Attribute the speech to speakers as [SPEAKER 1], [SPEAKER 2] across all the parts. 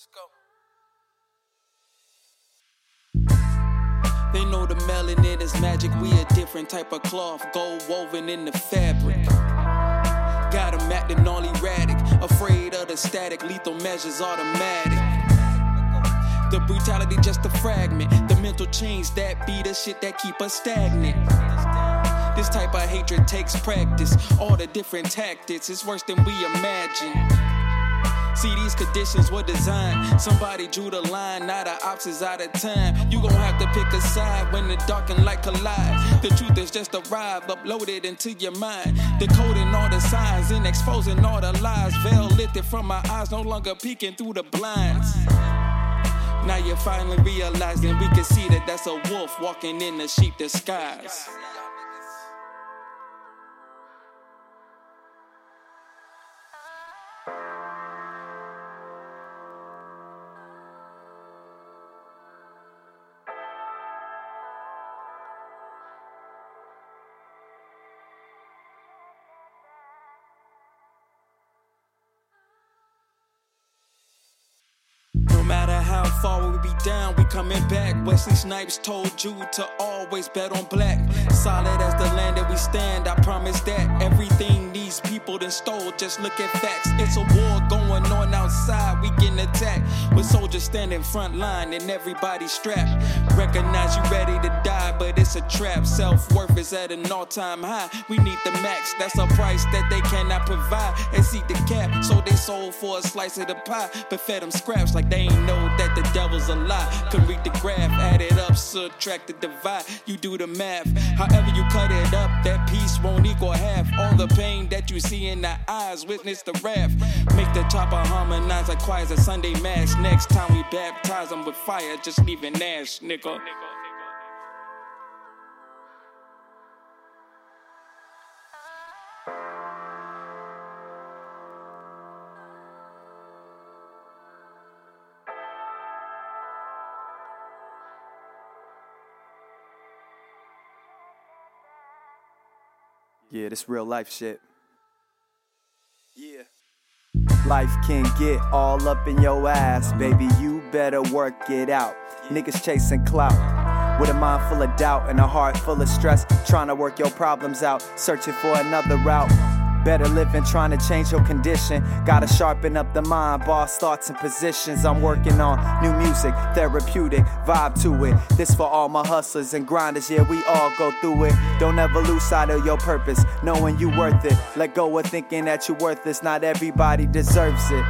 [SPEAKER 1] Let's go. They know the melanin is magic. We a different type of cloth, gold woven in the fabric. Got 'em acting all erratic, afraid of the static, lethal measures automatic. The brutality just a fragment, the mental chains that be the shit that keep us stagnant. This type of hatred takes practice, all the different tactics, it's worse than we imagine. See, these conditions were designed. Somebody drew the line, now the ops is out of time. You gon' have to pick a side when the dark and light collide. The truth is just arrived, uploaded into your mind. Decoding all the signs and exposing all the lies. Veil lifted from my eyes, no longer peeking through the blinds. Now you're finally realizing we can see that that's a wolf walking in a sheep disguise. We be down, we coming back. Wesley Snipes told you to always bet on black. Solid as the land that we stand, I promise that everything these people done stole. Just look at facts. It's a war going on outside. We getting attacked with soldiers standing front line and everybody strapped. Recognize you ready to die, it's a trap. Self worth is at an all time high. We need the max. That's a price that they cannot provide. And see the cap, so they sold for a slice of the pie, but fed them scraps like they ain't know that the devil's a lie. Can read the graph, add it up, subtract the divide. You do the math. However you cut it up, that piece won't equal half. All the pain that you see in the eyes, witness the wrath. Make the chopper harmonize like choirs at Sunday mass. Next time we baptize them with fire, just leaving ash, nigga.
[SPEAKER 2] Yeah, this real life shit.
[SPEAKER 1] Yeah.
[SPEAKER 2] Life can get all up in your ass, baby. You better work it out. Niggas chasing clout. With a mind full of doubt and a heart full of stress, trying to work your problems out, searching for another route. Better living, trying to change your condition. Gotta sharpen up the mind, boss thoughts and positions. I'm working on new music, therapeutic, vibe to it. This for all my hustlers and grinders, yeah, we all go through it. Don't ever lose sight of your purpose, knowing you worth it. Let go of thinking that you're worthless, not everybody deserves it.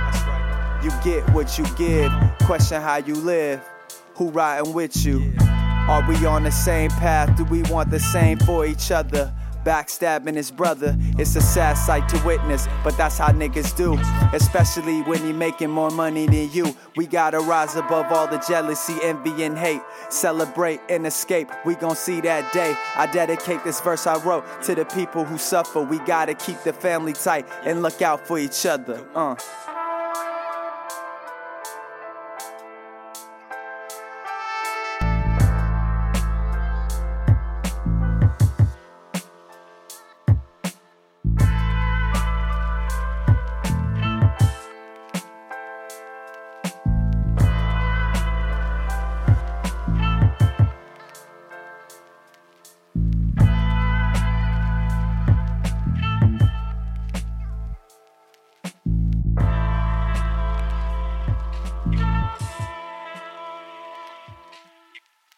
[SPEAKER 2] You get what you give, question how you live. Who riding with you? Are we on the same path? Do we want the same for each other? Backstabbing his brother, it's a sad sight to witness, but that's how niggas do. Especially when he making more money than you. We gotta rise above all the jealousy, envy, and hate. Celebrate and escape, we gon' see that day. I dedicate this verse I wrote to the people who suffer. We gotta keep the family tight and look out for each other. Uh.